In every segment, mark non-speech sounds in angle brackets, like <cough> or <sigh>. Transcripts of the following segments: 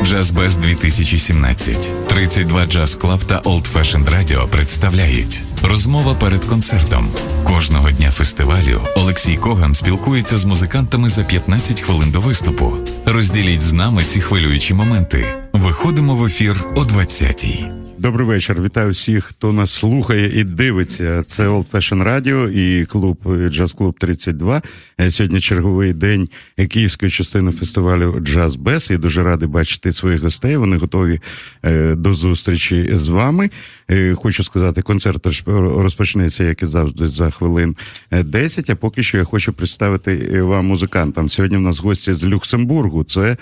Best 2017, 32 джаз клаб та Old Fashioned Radio представляють розмова перед концертом. Кожного дня фестивалю Олексій Коган спілкується з музикантами за 15 хвилин до виступу. Розділіть з нами ці хвилюючі моменти. Виходимо в ефір о 20-й. Добрий вечір. Вітаю всіх, хто нас слухає і дивиться. Це Old Fashion Radio і клуб Джаз Клуб 32. Сьогодні черговий день київської частини фестивалю Джаз Бес. І дуже радий бачити своїх гостей. Вони готові до зустрічі з вами. Хочу сказати, концерт розпочнеться, як і завжди, за хвилин 10. А поки що я хочу представити вам музикантам. Сьогодні в нас гості з Люксембургу. Це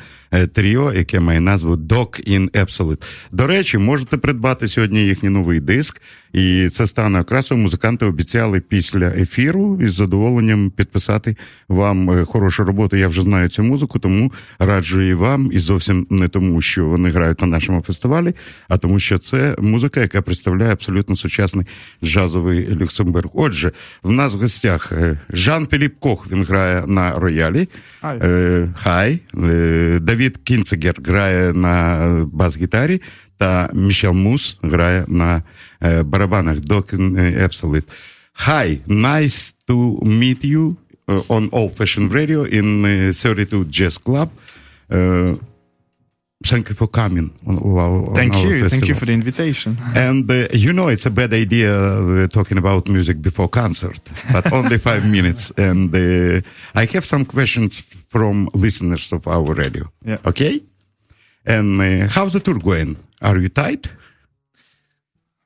тріо, яке має назву Dog in Absolute. До речі, можете придбати сьогодні їхній новий диск, і це стане окрасою. Музиканти обіцяли після ефіру із задоволенням підписати вам хорошу роботу. Я вже знаю цю музику, тому раджу і вам, і зовсім не тому, що вони грають на нашому фестивалі, а тому, що це музика, яка представляє абсолютно сучасний джазовий Люксембург. Отже, в нас в гостях Жан Філіп Кох. Він грає на роялі. Хай Давід Кінцегер грає на бас-гітарі. Та Мішел Мус грає на барабанах Dokken Absolute. Hi, nice to meet you on Old Fashion Radio in 32 Jazz Club. Uh, thank you for coming. On, on thank you. Festival. Thank you for the invitation. And uh, you know it's a bad idea uh, talking about music before concert, but <laughs> only five minutes. And uh, I have some questions from listeners of our radio. Yeah. Okay. And how's the tour going? Are you tight?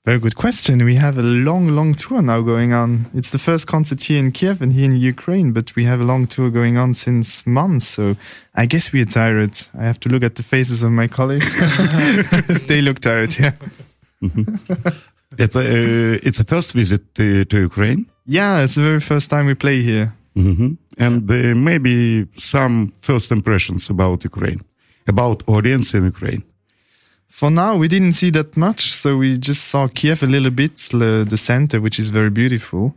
Very good question. We have a long, long tour now going on. It's the first concert here in Kiev and here in Ukraine, but we have a long tour going on since months. So I guess we are tired. I have to look at the faces of my colleagues. <laughs> <laughs> they look tired, yeah. it's a uh, it's a first visit to, to, Ukraine. Yeah, it's the very first time we play here. Mm-hmm. And uh, maybe some first impressions about Ukraine, about audience in Ukraine. For now, we didn't see that much, so we just saw Kiev a little bit, the, the center, which is very beautiful.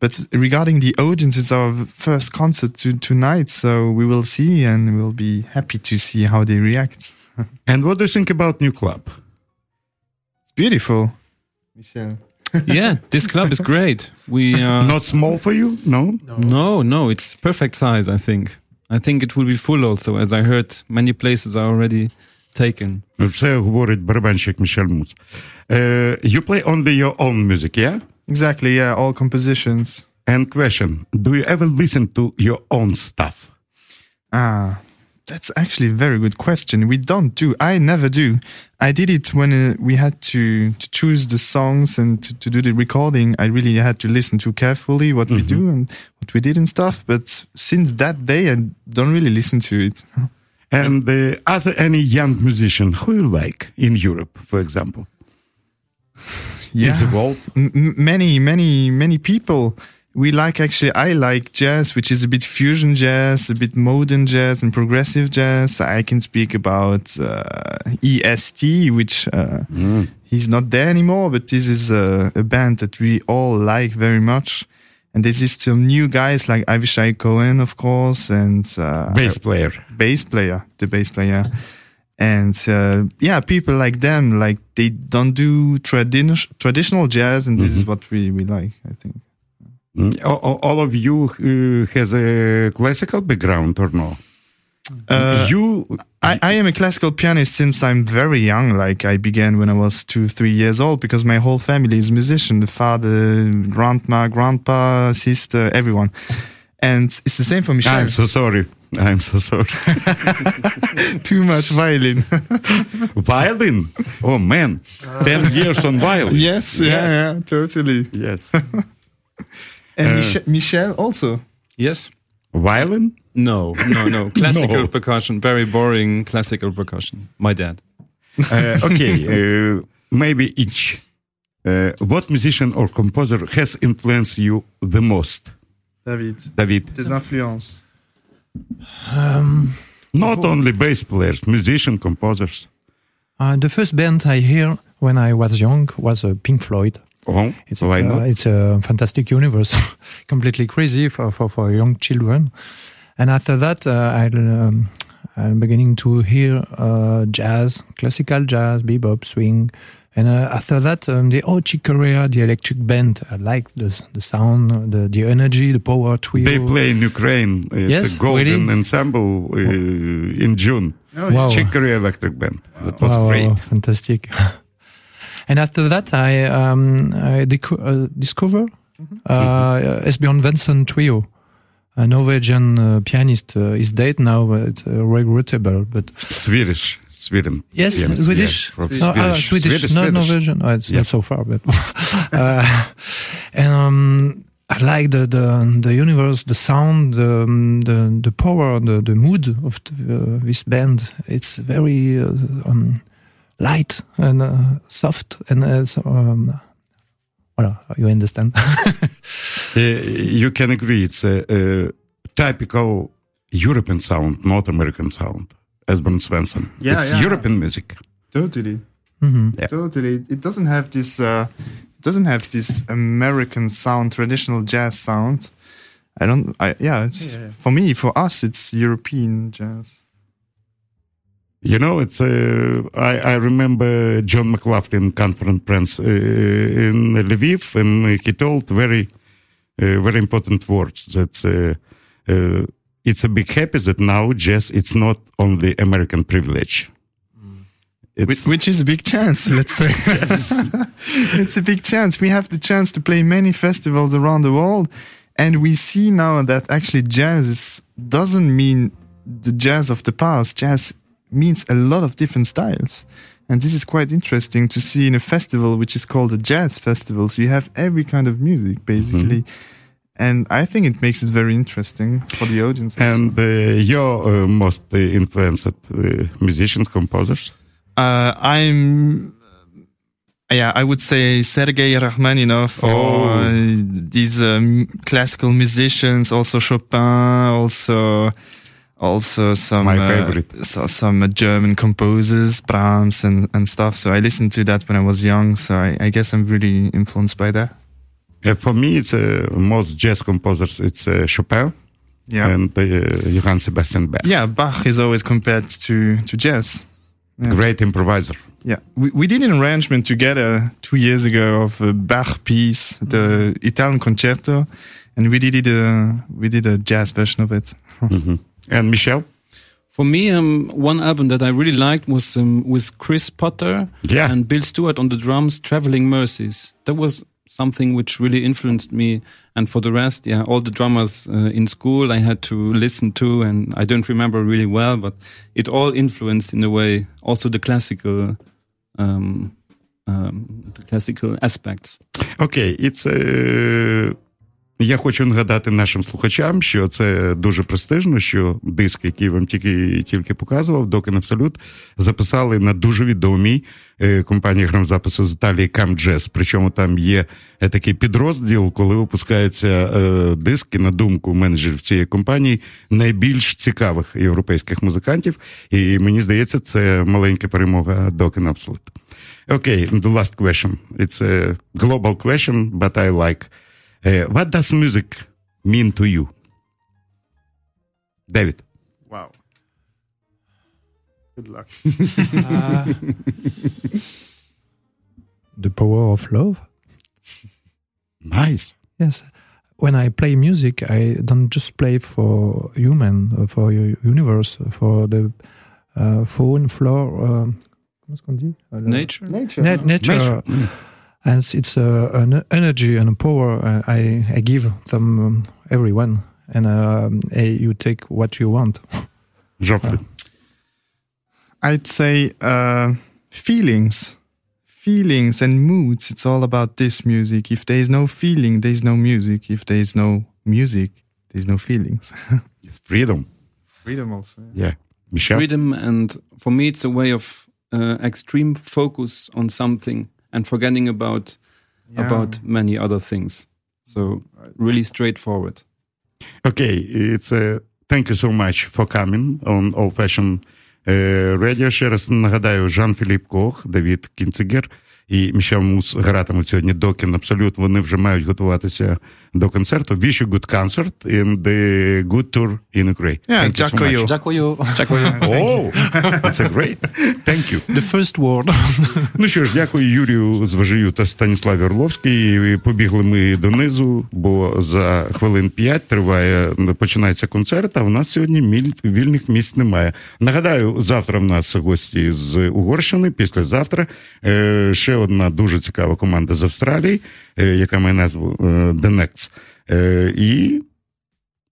But regarding the audience, it's our first concert to, tonight, so we will see and we'll be happy to see how they react. <laughs> and what do you think about new club? It's beautiful, Michel. <laughs> yeah, this club is great. We uh, <laughs> not small for you, no? no, no, no. It's perfect size. I think. I think it will be full also, as I heard many places are already taken. Це говорить барабанщик Мішель Мус. Uh, you play only your own music, yeah? Exactly, yeah, all compositions. And question, do you ever listen to your own stuff? Ah, that's actually a very good question. We don't do. I never do. I did it when uh, we had to, to choose the songs and to, to, do the recording. I really had to listen to carefully what mm-hmm. we do and what we did and stuff. But since that day, I don't really listen to it. And uh, as any young musician, who you like in Europe, for example? <sighs> Yeah, it's evolved. M- many, many, many people. We like actually. I like jazz, which is a bit fusion jazz, a bit modern jazz, and progressive jazz. I can speak about uh, EST, which uh, mm. he's not there anymore, but this is a, a band that we all like very much. And this is some new guys like Avishai Cohen, of course, and uh, bass player, bass player, the bass player, and uh, yeah, people like them, like they don't do tradi- traditional jazz, and this mm-hmm. is what we we like, I think. Mm. All, all, of you uh, has a classical background or no? Uh, you, I, I am a classical pianist since I'm very young. Like I began when I was two, three years old because my whole family is musician. The father, grandma, grandpa, sister, everyone. And it's the same for Michel. I'm so sorry. I'm so sorry. <laughs> Too much violin. <laughs> violin? Oh man, ten years on violin. Yes, yeah, yeah, totally. Yes. <laughs> and uh, Mich- Michel also. Yes. Violin? No, no, no. <laughs> Classical no. percussion, very boring classical percussion. My dad. Uh, okay, <laughs> uh, maybe each. Uh, what musician or composer has influenced you the most? David. David. Tes influences. Um, Not only bass players, musicians, composers. Uh, the first band I hear when I was young was uh, Pink Floyd. Oh, it's, why uh, not? it's a fantastic universe, <laughs> completely crazy for, for, for young children. And after that, uh, I um, I'm beginning to hear uh, jazz, classical jazz, bebop, swing. And uh, after that, um, the oh Chick Corea, the electric band. I like the the sound, the the energy, the power trio. They play in Ukraine. It's Yes, a golden really? ensemble uh, in June. Wow. Chick Corea Electric Band. That was Wow, great. fantastic. <laughs> and after that, I um, I uh, discover uh, Esbjørn Svensson Trio, a Norwegian uh, pianist. Uh, is dead now, but it's uh, regrettable. But Swedish. Sweden. yes, Yes, Swedish, yes, from No, uh, Swedish, Swedish, not Swedish. Norwegian. Oh, it's Yeah. not so far, but <laughs> uh, and um, I like the, the the universe, the sound, the um, the, the power, the the mood of the, uh, this band. It's very uh, um, light and uh, soft, and uh, um, voilà, you understand. Uh, <laughs> you can agree it's a, a typical European sound, not American sound. Esbjørn Svensson. Yeah, it's yeah. European music. Totally. Mhm. Yeah. Totally. It doesn't have this. Uh, it doesn't have this American sound, traditional jazz sound. I don't. I yeah. It's for me. For us, it's European jazz. You know, it's uh, I, I remember John McLaughlin conference prince uh, in Lviv, and he told very, uh, very important words that uh, uh, it's a big happy that now jazz it's not only American privilege. Which, It's, which is a big chance, let's say. <laughs> it's a big chance. We have the chance to play many festivals around the world, and we see now that actually jazz doesn't mean the jazz of the past. Jazz means a lot of different styles. And this is quite interesting to see in a festival which is called a jazz festival. So you have every kind of music, basically. And I think it makes it very interesting for the audience. and uh, your uh, most uh, influenced uh, musicians, composers. Uh, I'm, yeah, I would say Sergei Rachmaninov or Oh. these um, classical musicians, also Chopin, also, also some, My uh, so, some uh, German composers, Brahms and, and stuff. So I listened to that when I was young. So I, I guess I'm really influenced by that. Uh, for me, it's uh, most jazz composers. It's uh, Chopin Yeah. and uh, Johann Sebastian Bach. yeah. Bach is always compared to, to jazz. Yeah. Great improviser. Yeah, we, we did an arrangement together two years ago of a Bach piece, the Italian concerto, and we did it. Uh, we did a jazz version of it. <laughs> Mhm. And Michel? For me, um, one album that I really liked was um, with Chris Potter yeah. and Bill Stewart on the drums, Traveling Mercies. That was something which really influenced me. And for the rest, yeah, all the drummers uh, in school I had to listen to, and I don't remember really well, but it all influenced in a way also the classical. Um, um, the classical aspects. Okay, it's uh, Я хочу нагадати нашим слухачам, що це дуже престижно, що диск, який вам тільки тільки показував, Докен Абсолют, записали на дуже відомій е, компанії грамзапису з Італії Камджес. Причому там є е, такий підрозділ, коли випускаються е, диски на думку менеджерів цієї компанії найбільш цікавих європейських музикантів. І мені здається, це маленька перемога Докен Абсолют. Okay, the last question. It's a global question, but I like. Uh, what does music mean to you? David. Wow. Good luck. Uh, <laughs> the power of love. Nice. Yes. When I play music, I don't just play for human, uh, for your universe, for the uh, faune, flora. Uh, comment est-ce qu'on dit? Le- Nature? Nature. Na- nature. Mm and it's uh, an energy and a power uh, I, I give them um, everyone. And uh, you take what you want. Geoffrey. Uh, i'd say uh, feelings. Feelings and moods. It's all about this music. If there is no feeling there is no music. If there is no music there is no feelings. <laughs> It's freedom. Freedom also yeah, yeah. Michel? freedom and for me it's a way of uh, extreme focus on something and forgetting about about many other things so really straightforward Okay, it's uh, thank you so much for coming on Old Fashion uh, Radio. Ще раз нагадаю, Жан-Філіп Кох, Давід Кінцегер і Мішел Мус гратимуть сьогодні Докін Абсолют. Вони вже мають готуватися до концерту. Wish you good concert and the good tour in Ukraine. Yeah, Thank you so дякую. much. Дякую. Oh, that's a great. Thank you. The first word. <laughs> Ну що ж, дякую Юрію Зважию та Станіславі Орловській. Побігли ми донизу, бо за хвилин п'ять триває, починається концерт, а в нас сьогодні міль- вільних місць немає. Нагадаю, завтра в нас гості з Угорщини, післязавтра е, одна дуже цікава команда з Австралії, е, яка має назву. Е, І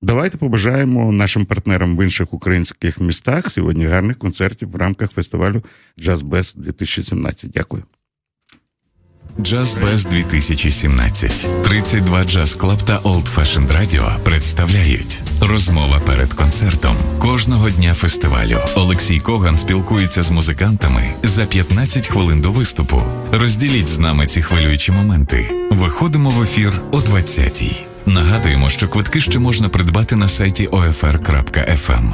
Давайте побажаємо нашим партнерам в інших українських містах сьогодні гарних концертів в рамках фестивалю Jazz Best 2017. Дякую. Джаз Без 2017. 32 Джаз Клаб та Old Fashioned Radio представляють розмова перед концертом. Кожного дня фестивалю Олексій Коган спілкується з музикантами за 15 хвилин до виступу. Розділіть з нами ці хвилюючі моменти. Виходимо в ефір о 20-й. Нагадуємо, що квитки ще можна придбати на сайті OFR.FM.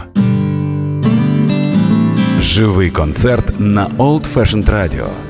Живий концерт на Old Fashioned Radio.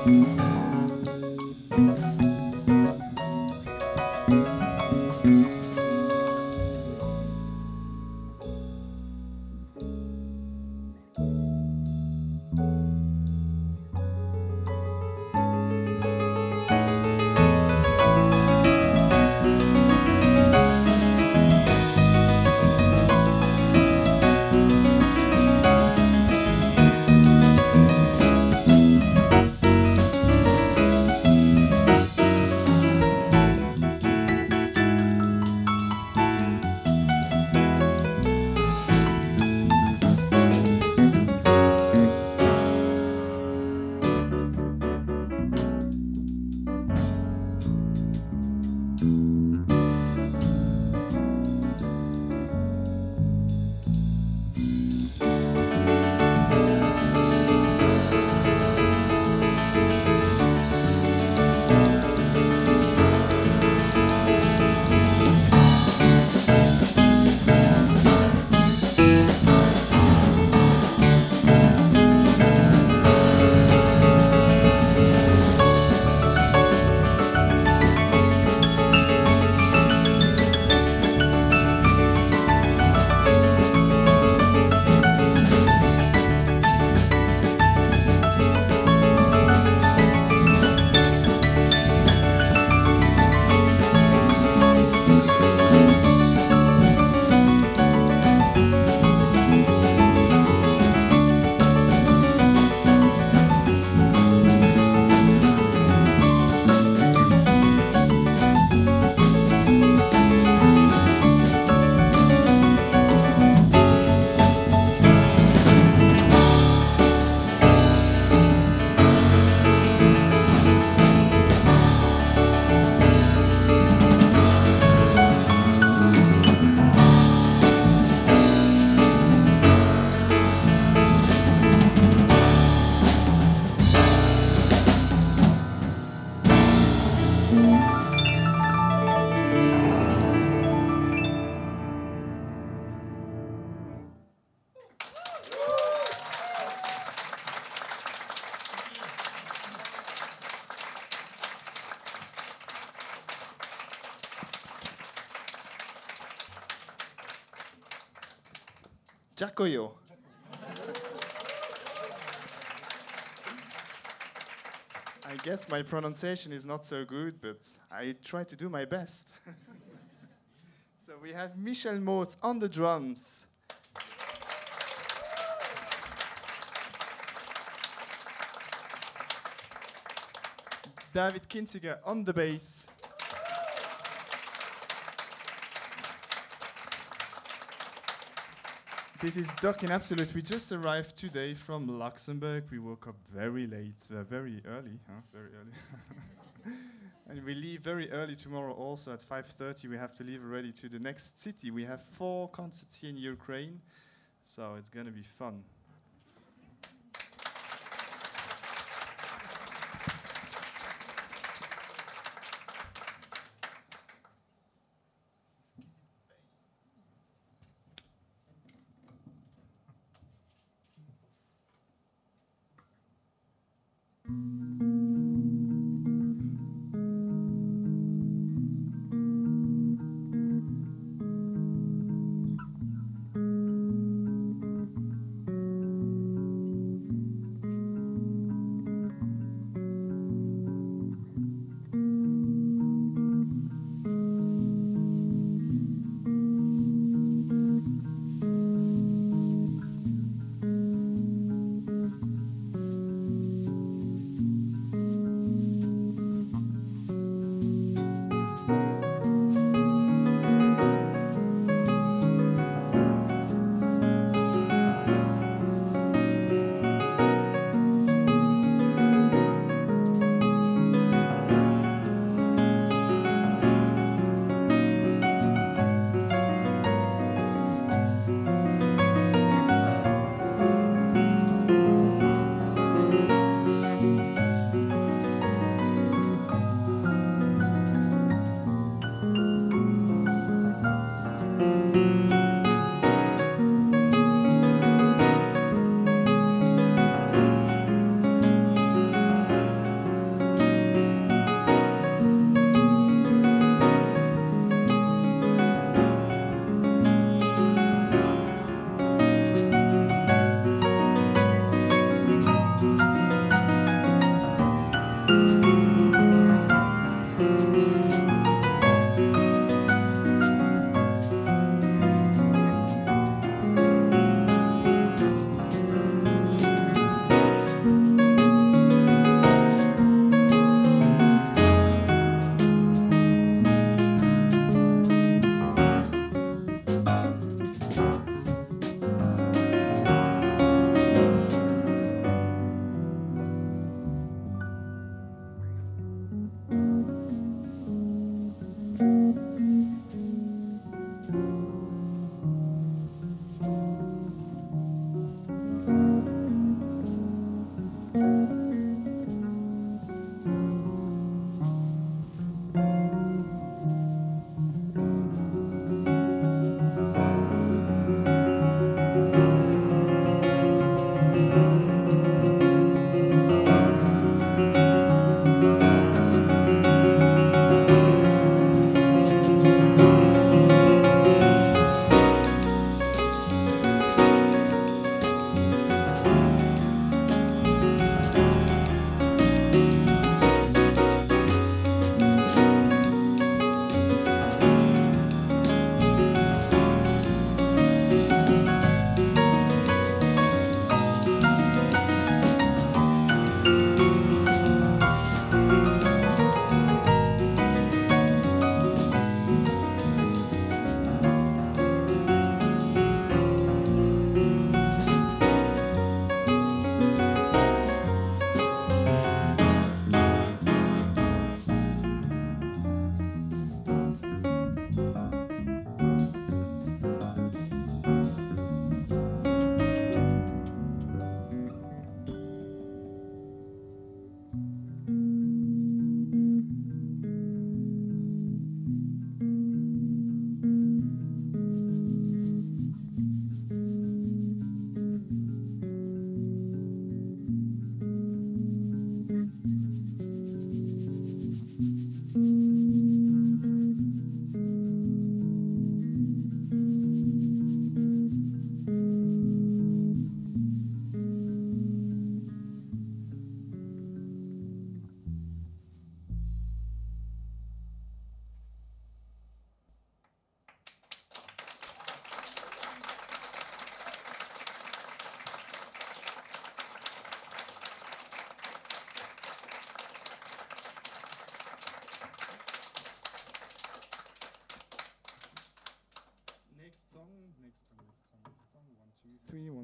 Mm-hmm. I guess my pronunciation is not so good, but I try to do my best. <laughs> so we have Michel Mootz on the drums. David Kintziger on the bass. This is Dock In Absolute. We just arrived today from Luxembourg. We woke up very late, uh, very early, huh? Very early. <laughs> and we leave very early tomorrow also at 5.30. We have to leave already to the next city. We have four concerts here in Ukraine, so it's going to be fun.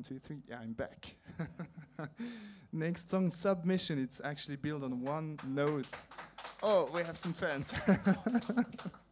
Two, three. Yeah, I'm back. <laughs> Next song, Submission. It's actually built on one note. Oh, we have some fans. <laughs>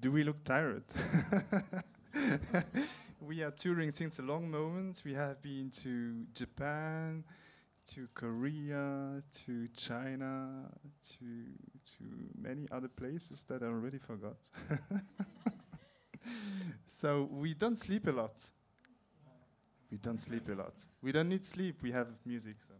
do we look tired? <laughs> we are touring since a long moment. We have been to Japan, to Korea, to China, to to many other places that I already forgot. <laughs> so we don't sleep a lot. We don't sleep a lot. We don't need sleep. We have music. So.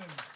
Motion.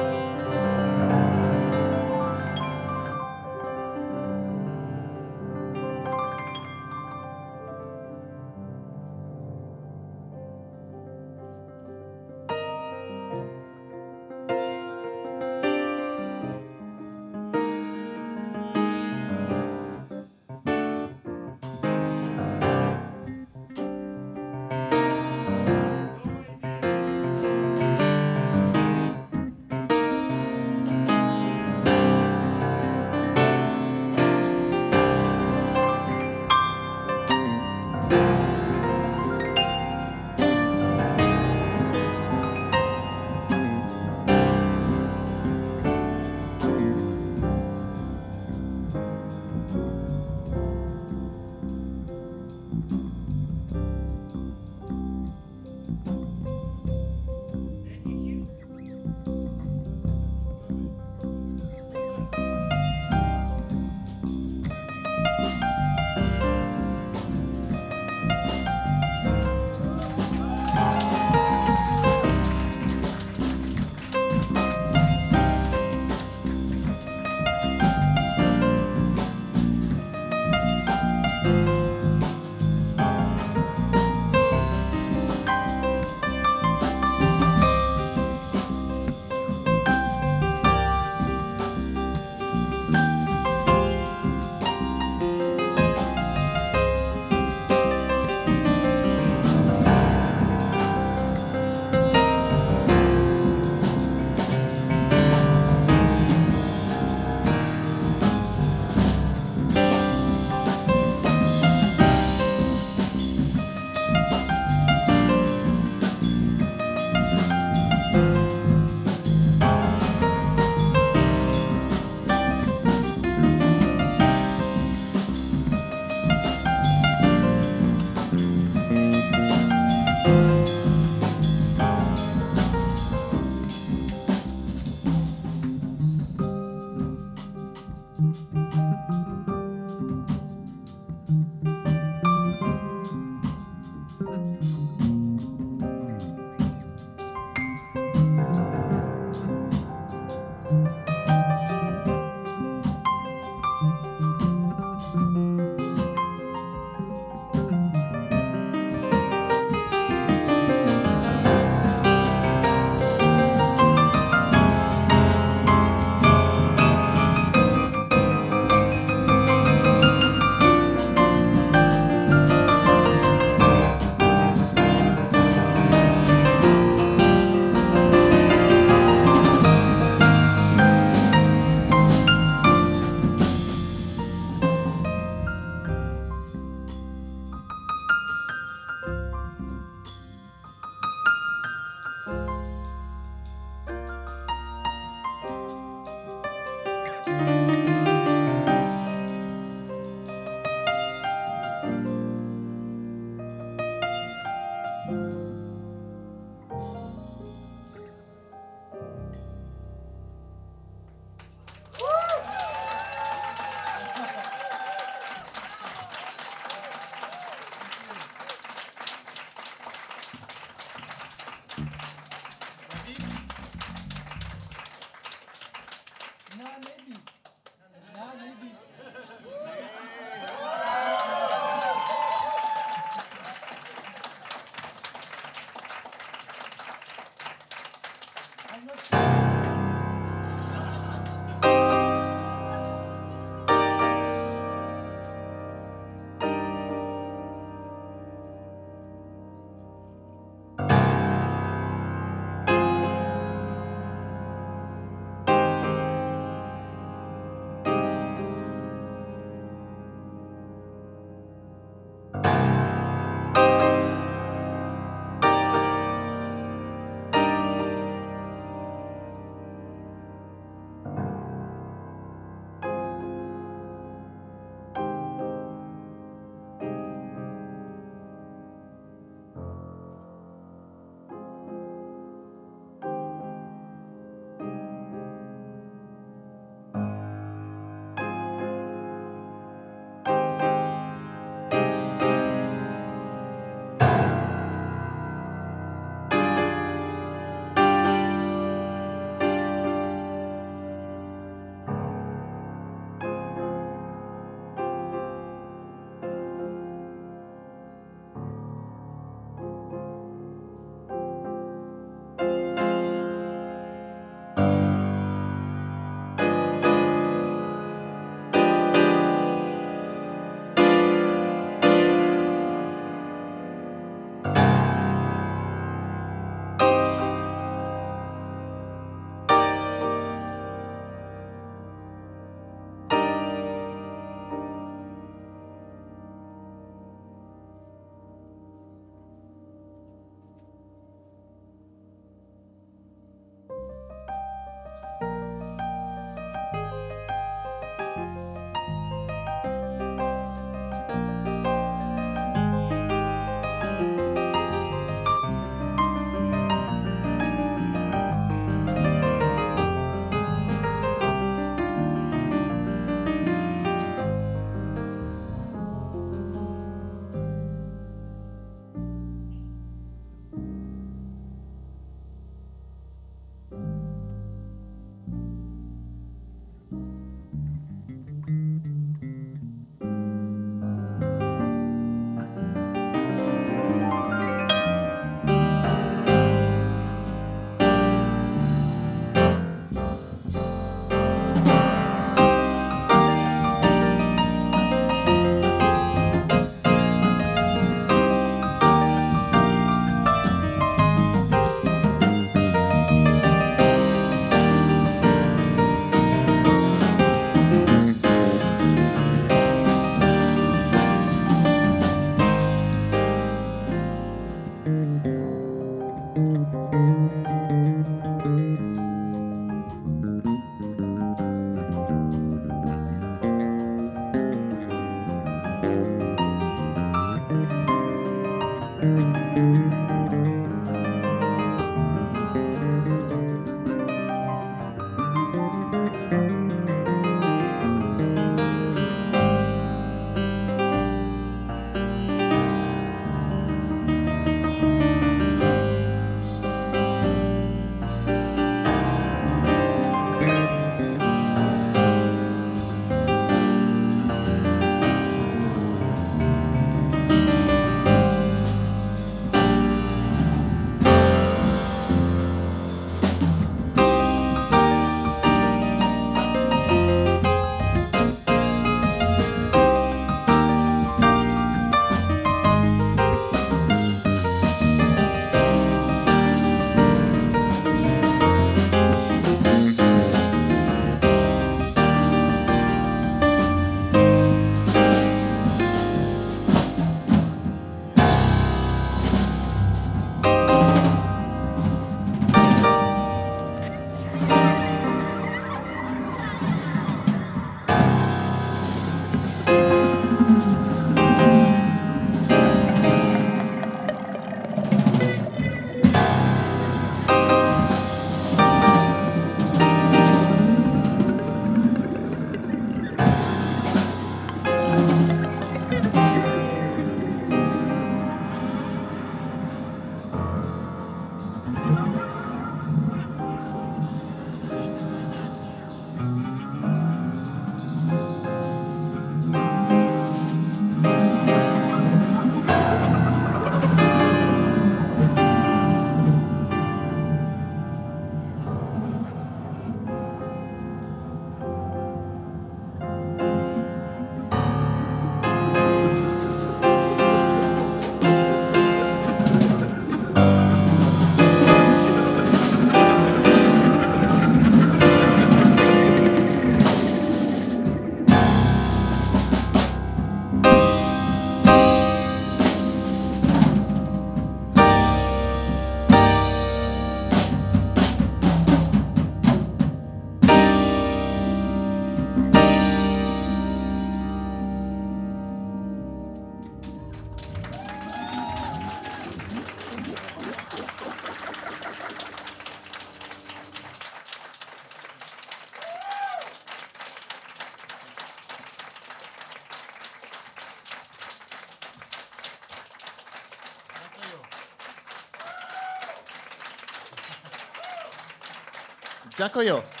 Ďakujem.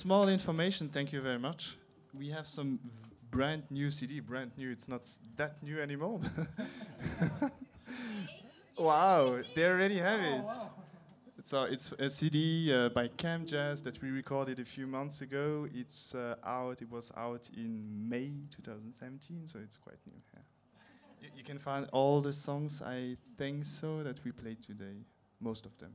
Small information, thank you very much. We have some brand new CD. Brand new. It's not that new anymore. <laughs> wow, they already have it. So it's a CD uh, by Cam Jazz that we recorded a few months ago. It's uh, out. It was out in May 2017, so it's quite new. Yeah. You, you can find all the songs. I think so that we played today, most of them.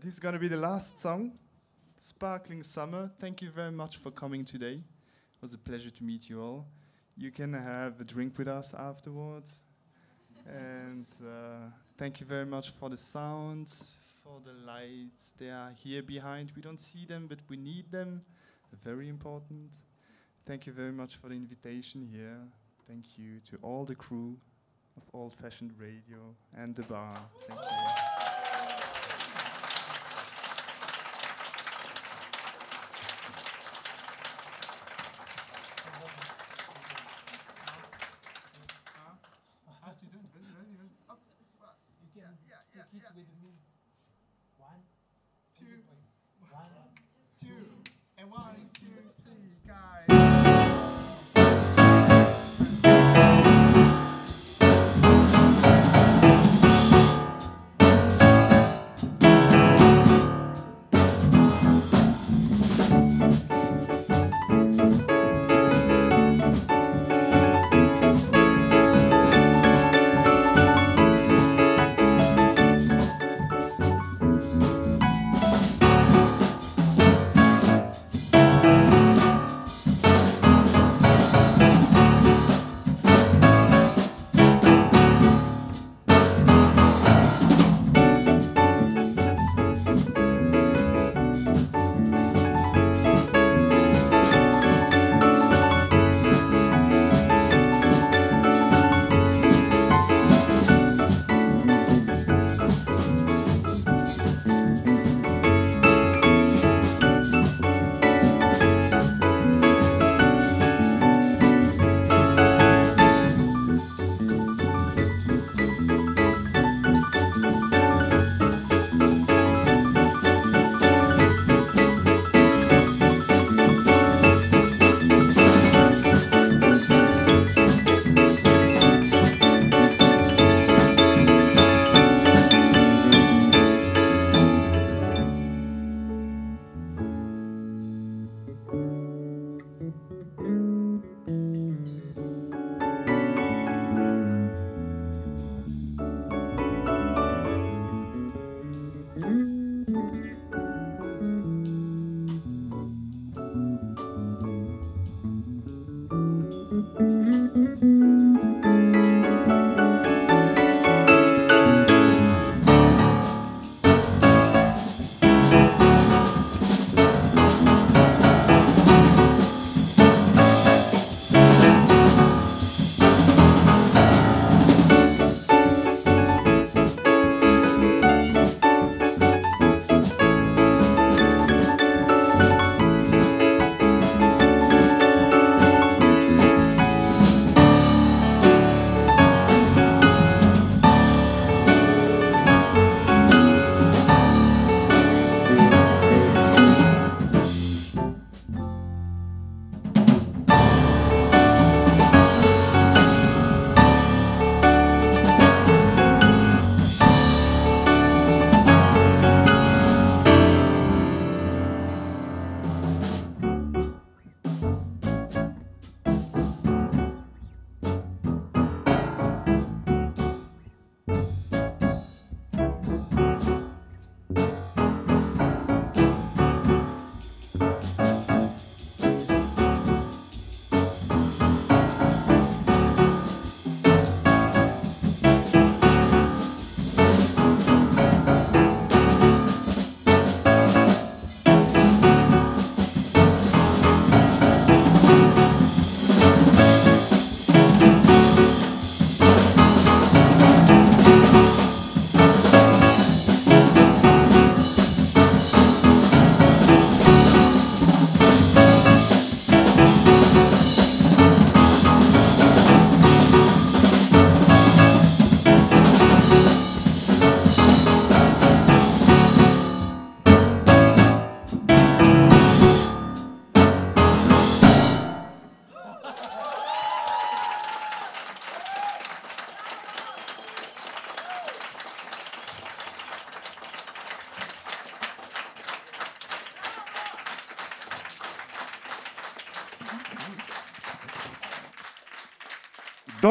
this is going to be the last song, Sparkling Summer. Thank you very much for coming today. It was a pleasure to meet you all. You can have a drink with us afterwards. and uh, thank you very much for the sound, for the lights. They are here behind. We don't see them, but we need them. Very important. Thank you very much for the invitation here. Thank you to all the crew of Old Fashioned Radio and the bar. Thank you.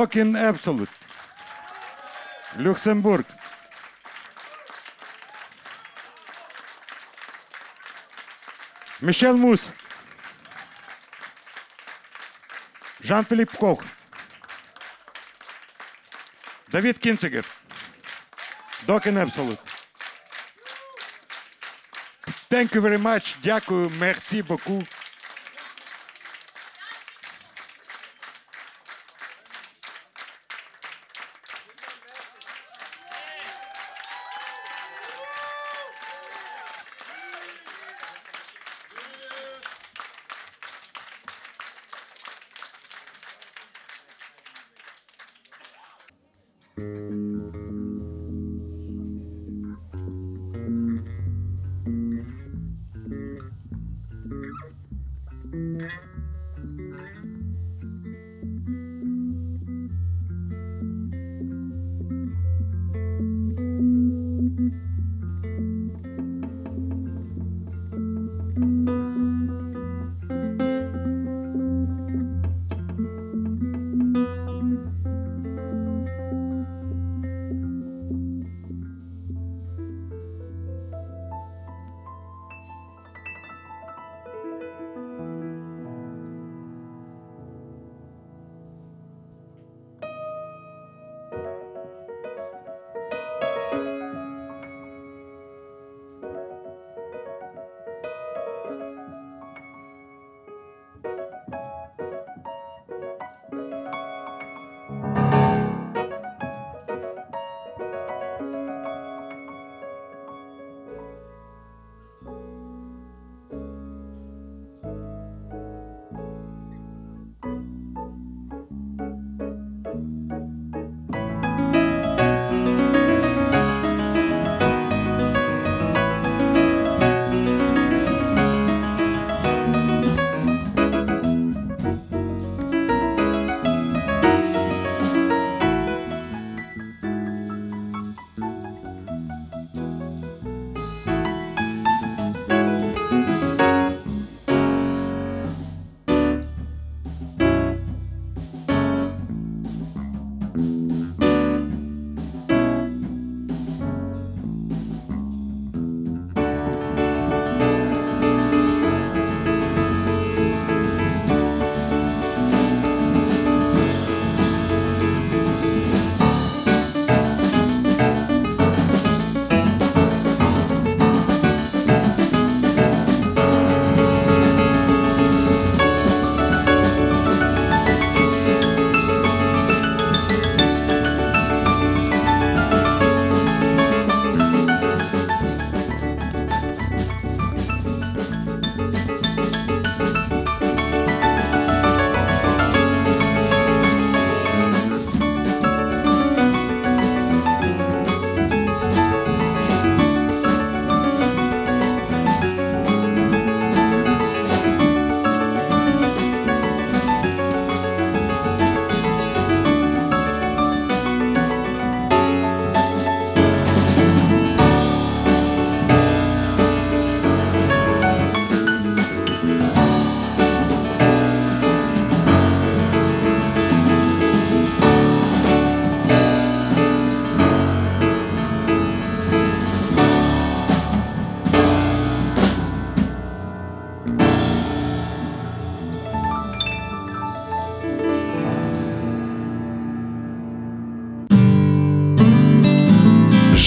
Dokin Absolute. Люксембург. Мишел Мус. Жан-Филипп Кох. Давид Кінцегер. Докен Абсолют. Thank you very much. Дякую. Merci beaucoup.